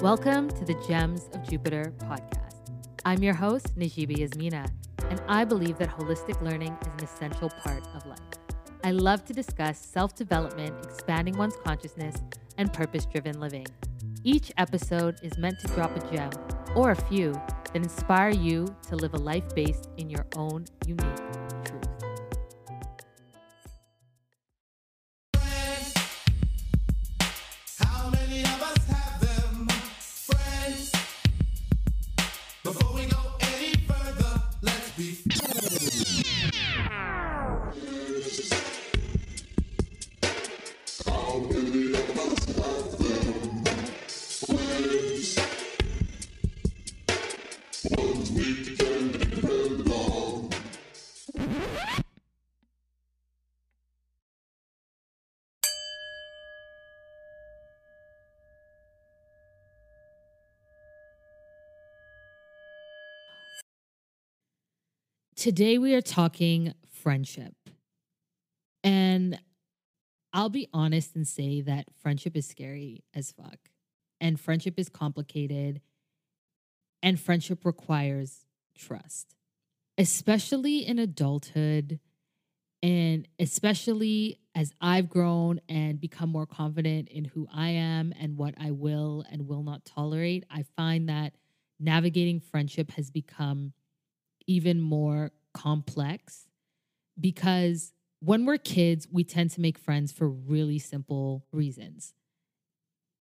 Welcome to the Gems of Jupiter podcast. I'm your host, Najiba Yasmina, and I believe that holistic learning is an essential part of life. I love to discuss self development, expanding one's consciousness, and purpose driven living. Each episode is meant to drop a gem or a few that inspire you to live a life based in your own unique Today we are talking friendship. And I'll be honest and say that friendship is scary as fuck. And friendship is complicated. And friendship requires trust, especially in adulthood. And especially as I've grown and become more confident in who I am and what I will and will not tolerate, I find that navigating friendship has become even more complex because when we're kids, we tend to make friends for really simple reasons.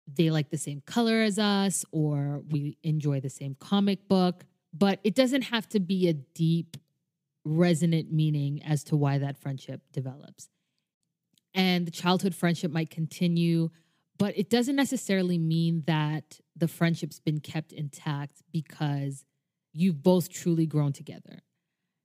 They like the same color as us, or we enjoy the same comic book, but it doesn't have to be a deep, resonant meaning as to why that friendship develops. And the childhood friendship might continue, but it doesn't necessarily mean that the friendship's been kept intact because you've both truly grown together.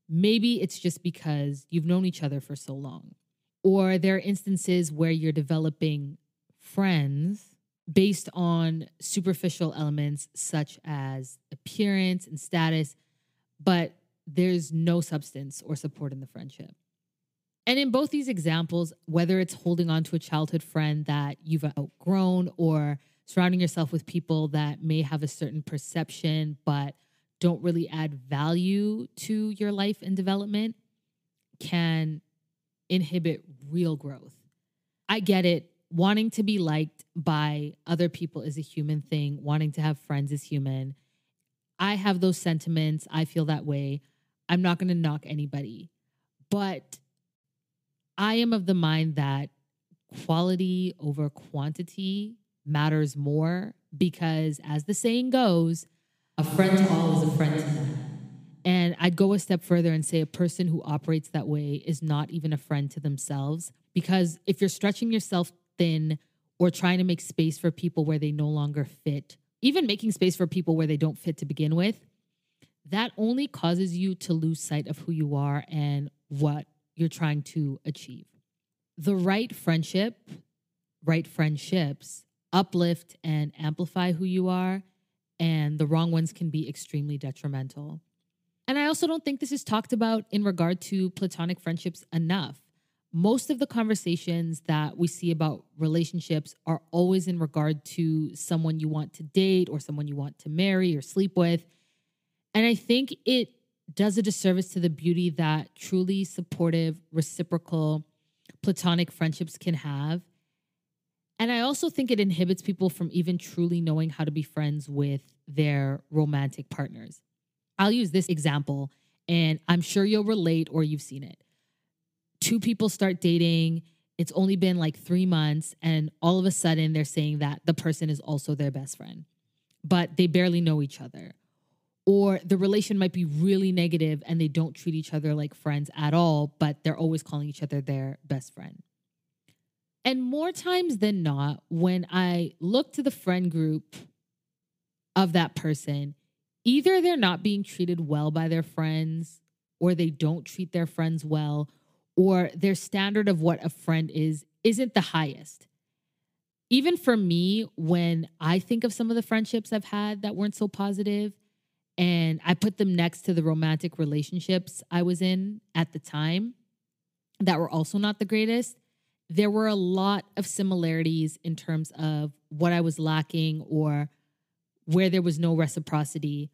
Maybe it's just because you've known each other for so long. Or there are instances where you're developing friends based on superficial elements such as appearance and status, but there's no substance or support in the friendship. And in both these examples, whether it's holding on to a childhood friend that you've outgrown or surrounding yourself with people that may have a certain perception but don't really add value to your life and development can inhibit real growth. I get it. Wanting to be liked by other people is a human thing, wanting to have friends is human. I have those sentiments. I feel that way. I'm not going to knock anybody. But I am of the mind that quality over quantity matters more because, as the saying goes, a friend to all is a friend to none. And I'd go a step further and say a person who operates that way is not even a friend to themselves. Because if you're stretching yourself thin or trying to make space for people where they no longer fit, even making space for people where they don't fit to begin with, that only causes you to lose sight of who you are and what you're trying to achieve. The right friendship, right friendships uplift and amplify who you are and the wrong ones can be extremely detrimental. And I also don't think this is talked about in regard to platonic friendships enough. Most of the conversations that we see about relationships are always in regard to someone you want to date or someone you want to marry or sleep with. And I think it does a disservice to the beauty that truly supportive, reciprocal, platonic friendships can have. And I also think it inhibits people from even truly knowing how to be friends with their romantic partners. I'll use this example, and I'm sure you'll relate or you've seen it. Two people start dating, it's only been like three months, and all of a sudden they're saying that the person is also their best friend, but they barely know each other. Or the relation might be really negative and they don't treat each other like friends at all, but they're always calling each other their best friend. And more times than not, when I look to the friend group of that person, either they're not being treated well by their friends, or they don't treat their friends well, or their standard of what a friend is isn't the highest. Even for me, when I think of some of the friendships I've had that weren't so positive, and I put them next to the romantic relationships I was in at the time that were also not the greatest, there were a lot of similarities in terms of what I was lacking or where there was no reciprocity,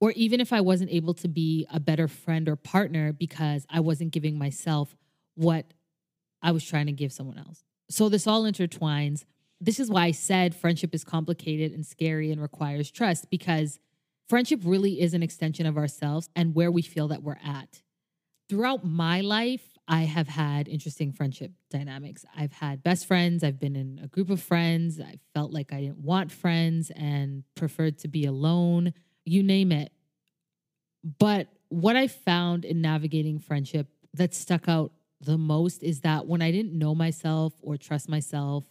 or even if I wasn't able to be a better friend or partner because I wasn't giving myself what I was trying to give someone else. So this all intertwines. This is why I said friendship is complicated and scary and requires trust because friendship really is an extension of ourselves and where we feel that we're at. Throughout my life, I have had interesting friendship dynamics. I've had best friends, I've been in a group of friends, I felt like I didn't want friends and preferred to be alone, you name it. But what I found in navigating friendship that stuck out the most is that when I didn't know myself or trust myself,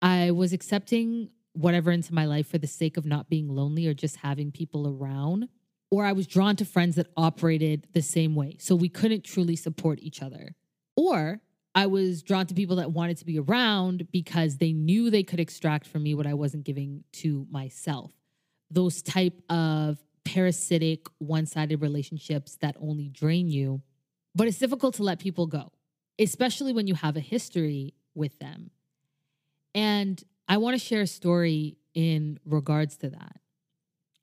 I was accepting whatever into my life for the sake of not being lonely or just having people around. Or I was drawn to friends that operated the same way. So we couldn't truly support each other. Or I was drawn to people that wanted to be around because they knew they could extract from me what I wasn't giving to myself. Those type of parasitic, one sided relationships that only drain you. But it's difficult to let people go, especially when you have a history with them. And I want to share a story in regards to that.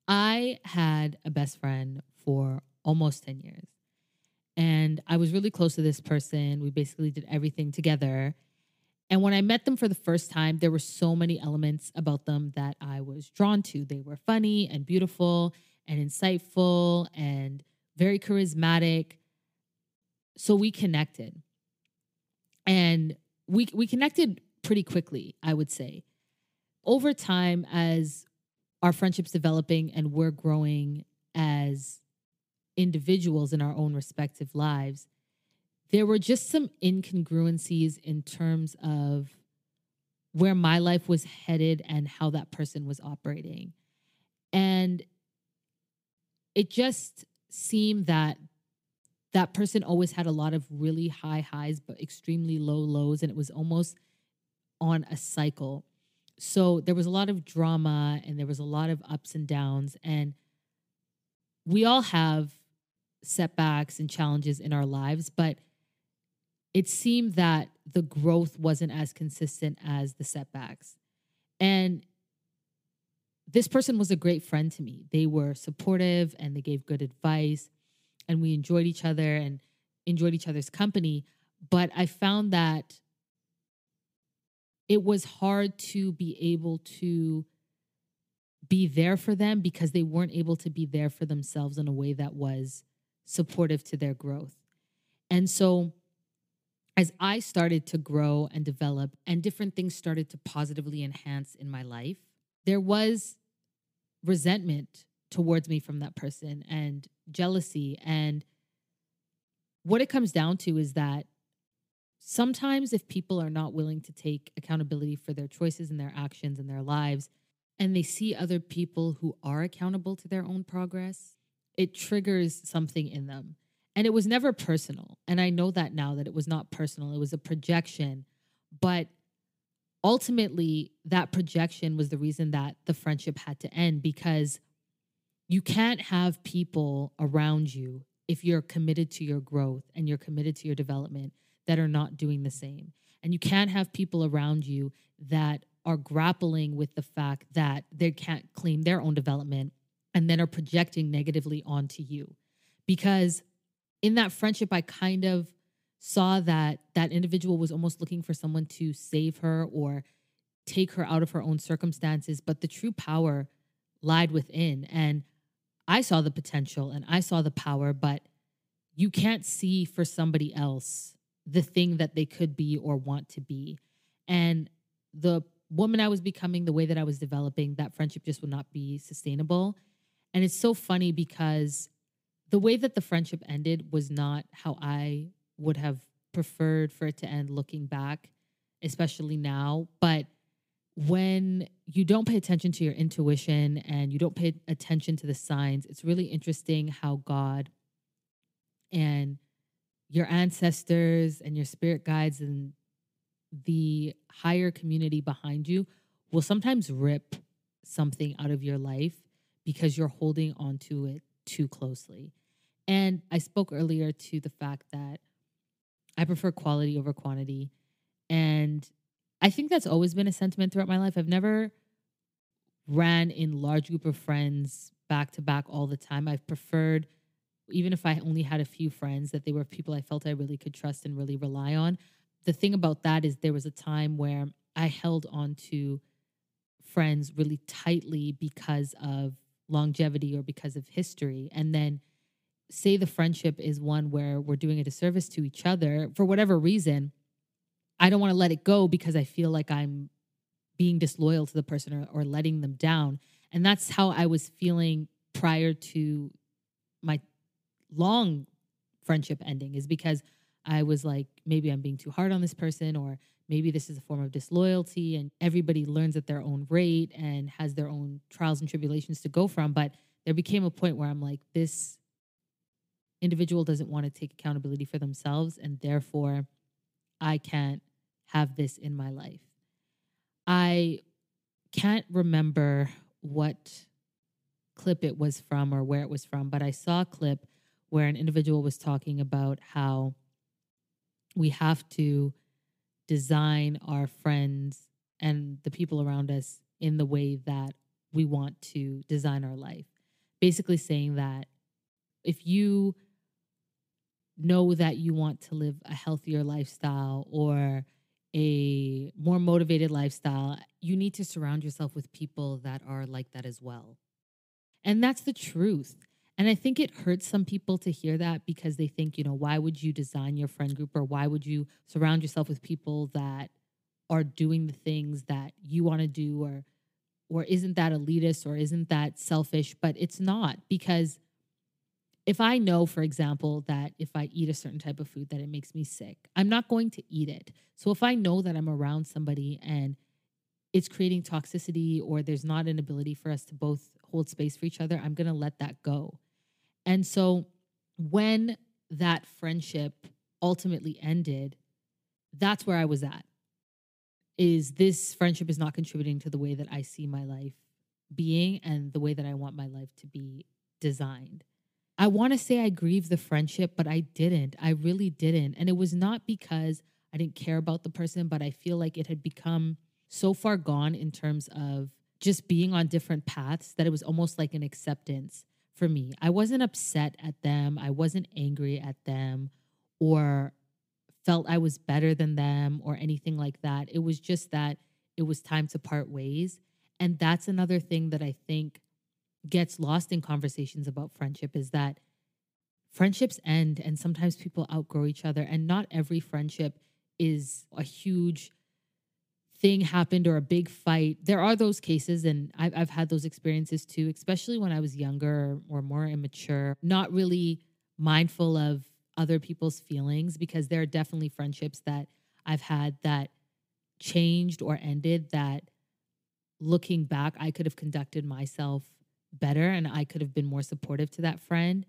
I had a best friend for almost 10 years. And I was really close to this person. We basically did everything together. And when I met them for the first time, there were so many elements about them that I was drawn to. They were funny and beautiful and insightful and very charismatic. So we connected. And we we connected pretty quickly, I would say. Over time as our friendships developing and we're growing as individuals in our own respective lives, there were just some incongruencies in terms of where my life was headed and how that person was operating. And it just seemed that that person always had a lot of really high highs, but extremely low lows. And it was almost on a cycle. So there was a lot of drama and there was a lot of ups and downs. And we all have setbacks and challenges in our lives, but it seemed that the growth wasn't as consistent as the setbacks. And this person was a great friend to me. They were supportive and they gave good advice, and we enjoyed each other and enjoyed each other's company. But I found that it was hard to be able to be there for them because they weren't able to be there for themselves in a way that was supportive to their growth. And so, as I started to grow and develop, and different things started to positively enhance in my life, there was resentment towards me from that person and jealousy. And what it comes down to is that sometimes if people are not willing to take accountability for their choices and their actions and their lives, and they see other people who are accountable to their own progress, it triggers something in them. And it was never personal. And I know that now that it was not personal, it was a projection. But ultimately, that projection was the reason that the friendship had to end because you can't have people around you if you're committed to your growth and you're committed to your development that are not doing the same. And you can't have people around you that are grappling with the fact that they can't claim their own development and then are projecting negatively onto you. Because in that friendship, I kind of saw that that individual was almost looking for someone to save her or take her out of her own circumstances, but the true power lied within. And I saw the potential and I saw the power, but you can't see for somebody else the thing that they could be or want to be. And the woman I was becoming, the way that I was developing, that friendship just would not be sustainable. And it's so funny because the way that the friendship ended was not how I would have preferred for it to end looking back, especially now. But when you don't pay attention to your intuition and you don't pay attention to the signs, it's really interesting how God and your ancestors and your spirit guides and the higher community behind you will sometimes rip something out of your life because you're holding on to it too closely. And I spoke earlier to the fact that I prefer quality over quantity. And I think that's always been a sentiment throughout my life. I've never ran in large group of friends back to back all the time. I've preferred, even if I only had a few friends, that they were people I felt I really could trust and really rely on. The thing about that is there was a time where I held on to friends really tightly because of longevity or because of history. And then say the friendship is one where we're doing a disservice to each other for whatever reason, I don't want to let it go because I feel like I'm being disloyal to the person or, or letting them down. And that's how I was feeling prior to my long friendship ending, is because I was like, maybe I'm being too hard on this person, or maybe this is a form of disloyalty, and everybody learns at their own rate and has their own trials and tribulations to go from. But there became a point where I'm like, this individual doesn't want to take accountability for themselves, and therefore I can't have this in my life. I can't remember what clip it was from or where it was from, but I saw a clip where an individual was talking about how we have to design our friends and the people around us in the way that we want to design our life. Basically, saying that if you know that you want to live a healthier lifestyle or a more motivated lifestyle, you need to surround yourself with people that are like that as well. And that's the truth. And I think it hurts some people to hear that because they think, you know, why would you design your friend group or why would you surround yourself with people that are doing the things that you want to do or or isn't that elitist or isn't that selfish? But it's not because if I know, for example, that if I eat a certain type of food that it makes me sick, I'm not going to eat it. So if I know that I'm around somebody and it's creating toxicity or there's not an ability for us to both hold space for each other, I'm going to let that go. And so when that friendship ultimately ended, that's where I was at. Is this friendship is not contributing to the way that I see my life being and the way that I want my life to be designed. I want to say I grieved the friendship, but I didn't. I really didn't. And it was not because I didn't care about the person, but I feel like it had become so far gone in terms of just being on different paths that it was almost like an acceptance for me. I wasn't upset at them, I wasn't angry at them or felt I was better than them or anything like that. It was just that it was time to part ways. And that's another thing that I think gets lost in conversations about friendship is that friendships end and sometimes people outgrow each other and not every friendship is a huge thing happened or a big fight there are those cases and I've, I've had those experiences too especially when i was younger or more immature not really mindful of other people's feelings because there are definitely friendships that i've had that changed or ended that looking back i could have conducted myself better and I could have been more supportive to that friend.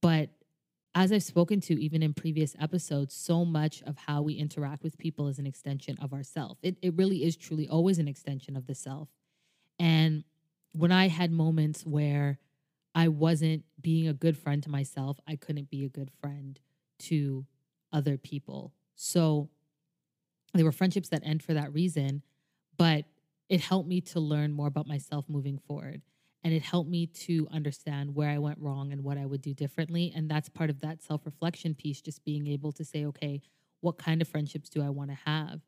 But as I've spoken to even in previous episodes, so much of how we interact with people is an extension of ourself. It, it really is truly always an extension of the self. And when I had moments where I wasn't being a good friend to myself, I couldn't be a good friend to other people. So there were friendships that end for that reason, but it helped me to learn more about myself moving forward and it helped me to understand where I went wrong and what I would do differently. And that's part of that self reflection piece, just being able to say, okay, what kind of friendships do I want to have?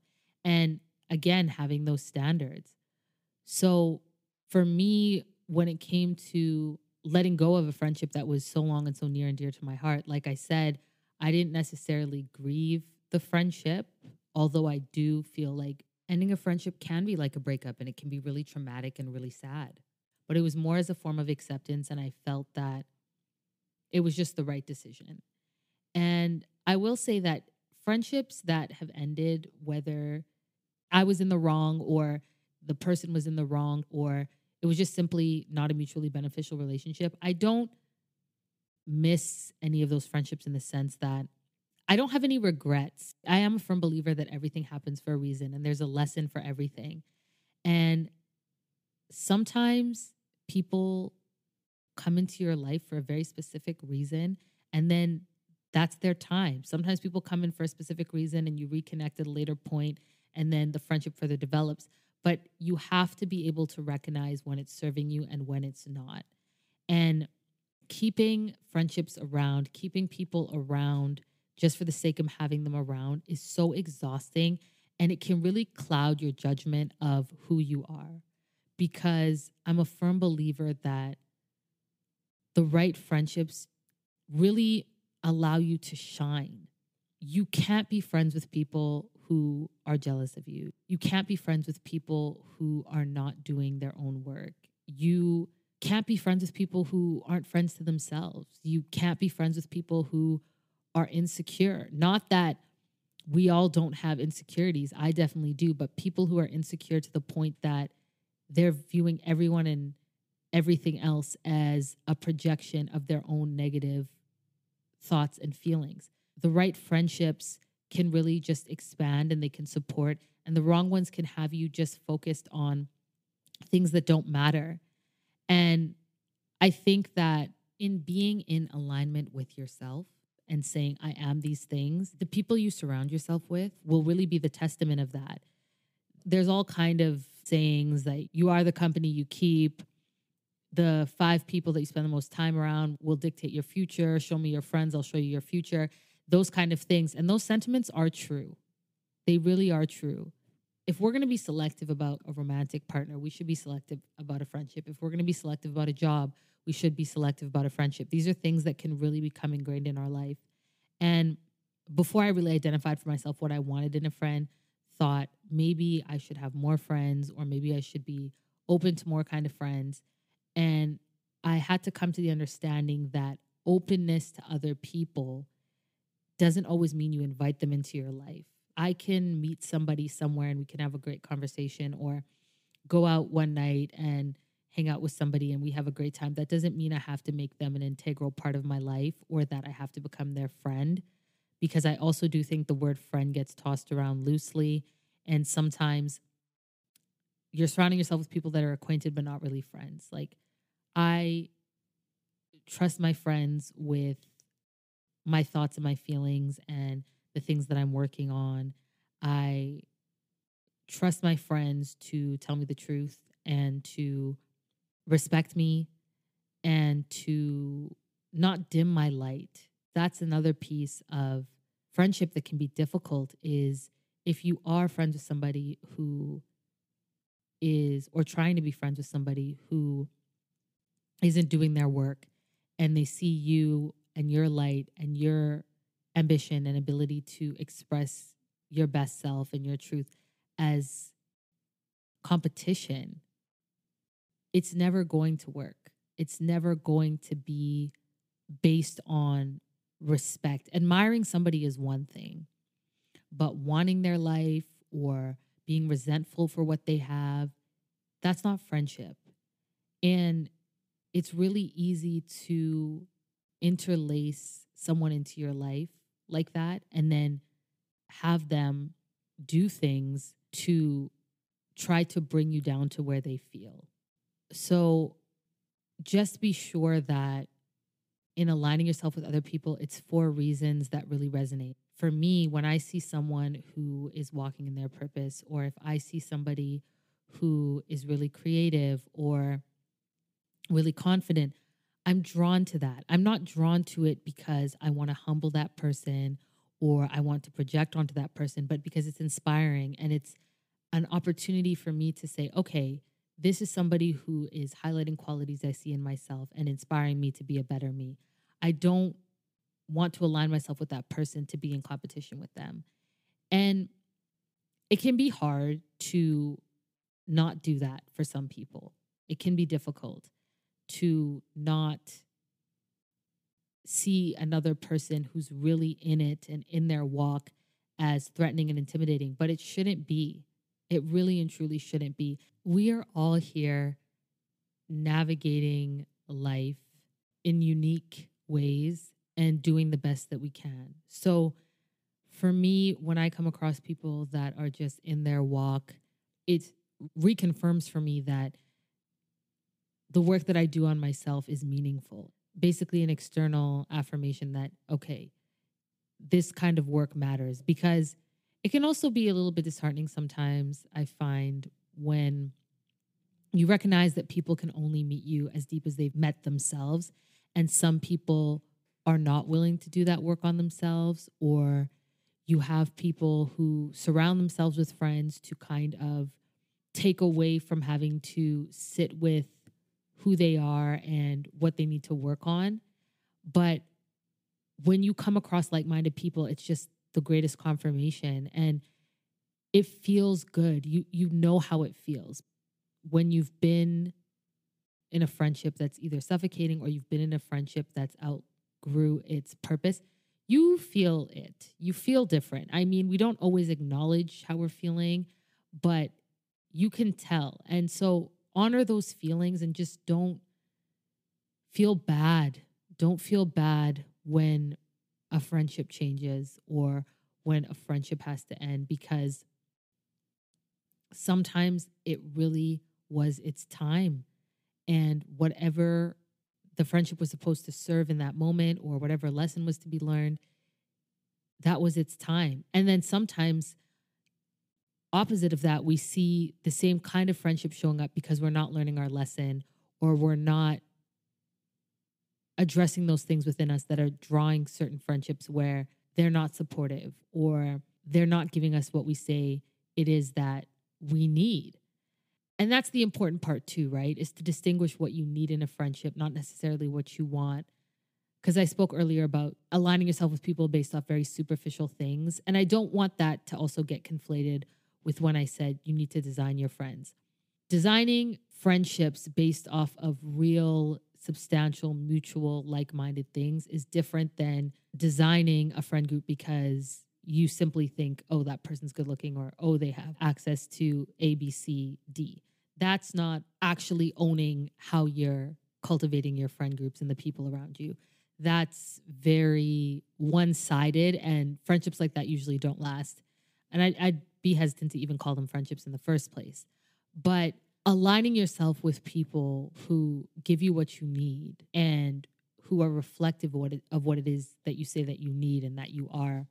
And again, having those standards. So for me, when it came to letting go of a friendship that was so long and so near and dear to my heart, like I said, I didn't necessarily grieve the friendship, although I do feel like ending a friendship can be like a breakup and it can be really traumatic and really sad but it was more as a form of acceptance. And I felt that it was just the right decision. And I will say that friendships that have ended, whether I was in the wrong or the person was in the wrong or it was just simply not a mutually beneficial relationship, I don't miss any of those friendships in the sense that I don't have any regrets. I am a firm believer that everything happens for a reason and there's a lesson for everything. And sometimes people come into your life for a very specific reason and then that's their time. Sometimes people come in for a specific reason and you reconnect at a later point and then the friendship further develops. but you have to be able to recognize when it's serving you and when it's not. And keeping friendships around, keeping people around just for the sake of having them around is so exhausting and it can really cloud your judgment of who you are. Because I'm a firm believer that the right friendships really allow you to shine. You can't be friends with people who are jealous of you. You can't be friends with people who are not doing their own work. You can't be friends with people who aren't friends to themselves. You can't be friends with people who are insecure. Not that we all don't have insecurities. I definitely do, but people who are insecure to the point that they're viewing everyone and everything else as a projection of their own negative thoughts and feelings. The right friendships can really just expand and they can support, and the wrong ones can have you just focused on things that don't matter. And I think that in being in alignment with yourself and saying, I am these things, the people you surround yourself with will really be the testament of that. There's all kind of sayings that you are the company you keep. The five people that you spend the most time around will dictate your future. Show me your friends, I'll show you your future. Those kind of things. And those sentiments are true. They really are true if we're going to be selective about a romantic partner, we should be selective about a friendship. If we're going to be selective about a job, we should be selective about a friendship. These are things that can really become ingrained in our life. And before I really identified for myself what I wanted in a friend, thought maybe I should have more friends or maybe I should be open to more kind of friends. And I had to come to the understanding that openness to other people doesn't always mean you invite them into your life. I can meet somebody somewhere and we can have a great conversation or go out one night and hang out with somebody and we have a great time. That doesn't mean I have to make them an integral part of my life or that I have to become their friend because I also do think the word friend gets tossed around loosely and sometimes you're surrounding yourself with people that are acquainted but not really friends. Like I trust my friends with my thoughts and my feelings and the things that I'm working on. I trust my friends to tell me the truth and to respect me and to not dim my light. That's another piece of friendship that can be difficult is if you are friends with somebody who is or trying to be friends with somebody who isn't doing their work and they see you and your light and your ambition and ability to express your best self and your truth as competition, it's never going to work. It's never going to be based on respect. Admiring somebody is one thing, but wanting their life or being resentful for what they have, that's not friendship. And it's really easy to interlace someone into your life like that and then have them do things to try to bring you down to where they feel. So just be sure that in aligning yourself with other people, it's for reasons that really resonate. For me, when I see someone who is walking in their purpose, or if I see somebody who is really creative or really confident, I'm drawn to that. I'm not drawn to it because I want to humble that person or I want to project onto that person, but because it's inspiring and it's an opportunity for me to say, okay, this is somebody who is highlighting qualities I see in myself and inspiring me to be a better me. I don't want to align myself with that person to be in competition with them. And it can be hard to not do that for some people. It can be difficult to not see another person who's really in it and in their walk as threatening and intimidating, but it shouldn't be. It really and truly shouldn't be. We are all here navigating life in unique ways and doing the best that we can. So, for me, when I come across people that are just in their walk, it reconfirms for me that the work that I do on myself is meaningful. Basically, an external affirmation that, okay, this kind of work matters because it can also be a little bit disheartening sometimes, I find, when you recognize that people can only meet you as deep as they've met themselves. And some people are not willing to do that work on themselves, or you have people who surround themselves with friends to kind of take away from having to sit with who they are and what they need to work on. But when you come across like minded people, it's just the greatest confirmation. And it feels good. You you know how it feels when you've been in a friendship that's either suffocating or you've been in a friendship that's outgrew its purpose. You feel it. You feel different. I mean, we don't always acknowledge how we're feeling, but you can tell. And so honor those feelings and just don't feel bad. Don't feel bad when a friendship changes or when a friendship has to end because sometimes it really was its time. And whatever the friendship was supposed to serve in that moment or whatever lesson was to be learned, that was its time. And then sometimes, opposite of that, we see the same kind of friendship showing up because we're not learning our lesson or we're not addressing those things within us that are drawing certain friendships where they're not supportive or they're not giving us what we say it is that we need. And that's the important part too, right? Is to distinguish what you need in a friendship, not necessarily what you want. Because I spoke earlier about aligning yourself with people based off very superficial things. And I don't want that to also get conflated with when I said you need to design your friends. Designing friendships based off of real, substantial, mutual, like minded things is different than designing a friend group because you simply think, oh, that person's good looking, or oh, they have access to A, B, C, D. That's not actually owning how you're cultivating your friend groups and the people around you. That's very one sided, and friendships like that usually don't last. And I, I'd be hesitant to even call them friendships in the first place. But aligning yourself with people who give you what you need and who are reflective of what it, of what it is that you say that you need and that you are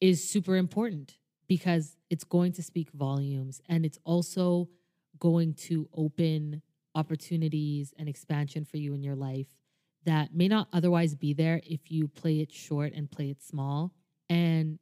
is super important because it's going to speak volumes and it's also going to open opportunities and expansion for you in your life that may not otherwise be there if you play it short and play it small. And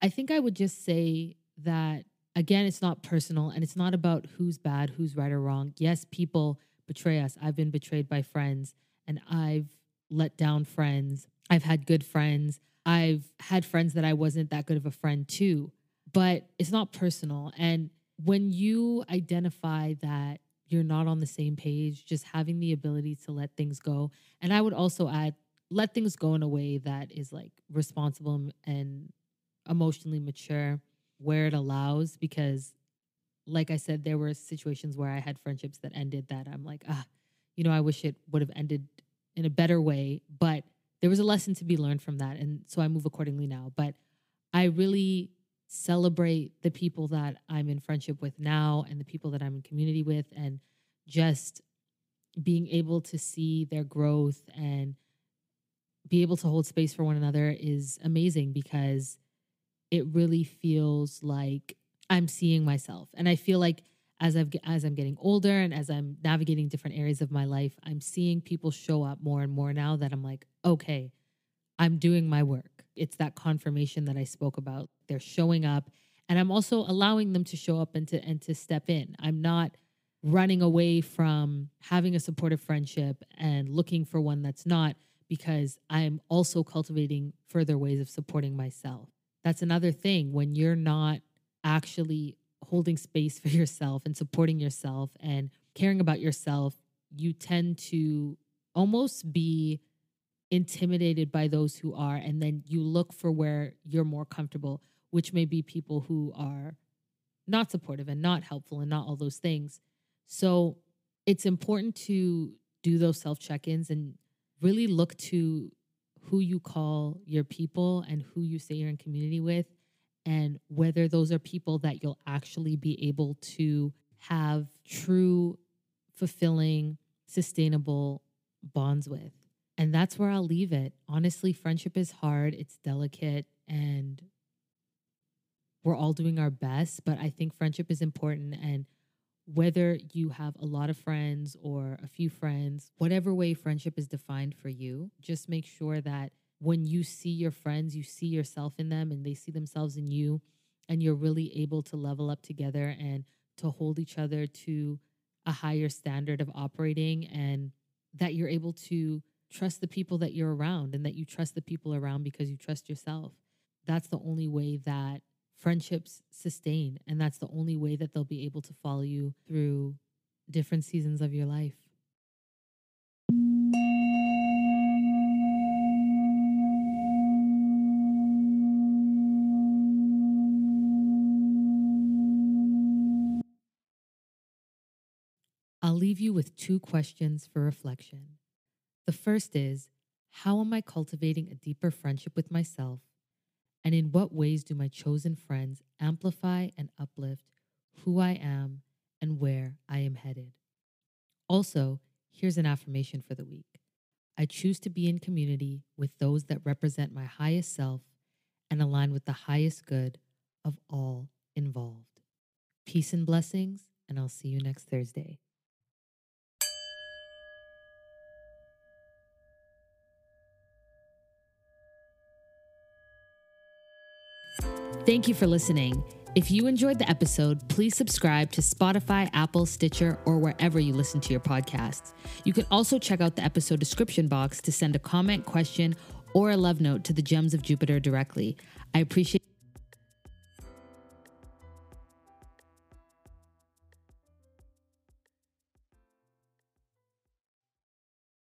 I think I would just say that again, it's not personal and it's not about who's bad, who's right or wrong. Yes, people betray us. I've been betrayed by friends and I've let down friends. I've had good friends. I've had friends that I wasn't that good of a friend to, but it's not personal. And when you identify that you're not on the same page, just having the ability to let things go. And I would also add, let things go in a way that is like responsible and emotionally mature where it allows. Because, like I said, there were situations where I had friendships that ended that I'm like, ah, you know, I wish it would have ended in a better way. But there was a lesson to be learned from that. And so I move accordingly now. But I really celebrate the people that I'm in friendship with now and the people that I'm in community with and just being able to see their growth and be able to hold space for one another is amazing because it really feels like I'm seeing myself. And I feel like as I've as I'm getting older and as I'm navigating different areas of my life, I'm seeing people show up more and more now that I'm like, okay, I'm doing my work. It's that confirmation that I spoke about. They're showing up and I'm also allowing them to show up and to and to step in. I'm not running away from having a supportive friendship and looking for one that's not because I'm also cultivating further ways of supporting myself. That's another thing when you're not actually holding space for yourself and supporting yourself and caring about yourself, you tend to almost be intimidated by those who are. And then you look for where you're more comfortable, which may be people who are not supportive and not helpful and not all those things. So it's important to do those self check ins and really look to who you call your people and who you say you're in community with and whether those are people that you'll actually be able to have true, fulfilling, sustainable bonds with. And that's where I'll leave it. Honestly, friendship is hard, it's delicate, and we're all doing our best. But I think friendship is important. And whether you have a lot of friends or a few friends, whatever way friendship is defined for you, just make sure that when you see your friends, you see yourself in them and they see themselves in you, and you're really able to level up together and to hold each other to a higher standard of operating, and that you're able to trust the people that you're around and that you trust the people around because you trust yourself. That's the only way that friendships sustain. And that's the only way that they'll be able to follow you through different seasons of your life. I'll leave you with two questions for reflection. The first is How am I cultivating a deeper friendship with myself? And in what ways do my chosen friends amplify and uplift who I am and where I am headed? Also, here's an affirmation for the week I choose to be in community with those that represent my highest self and align with the highest good of all involved. Peace and blessings, and I'll see you next Thursday. Thank you for listening. If you enjoyed the episode, please subscribe to Spotify, Apple, Stitcher, or wherever you listen to your podcasts. You can also check out the episode description box to send a comment, question, or a love note to the Gems of Jupiter directly. I appreciate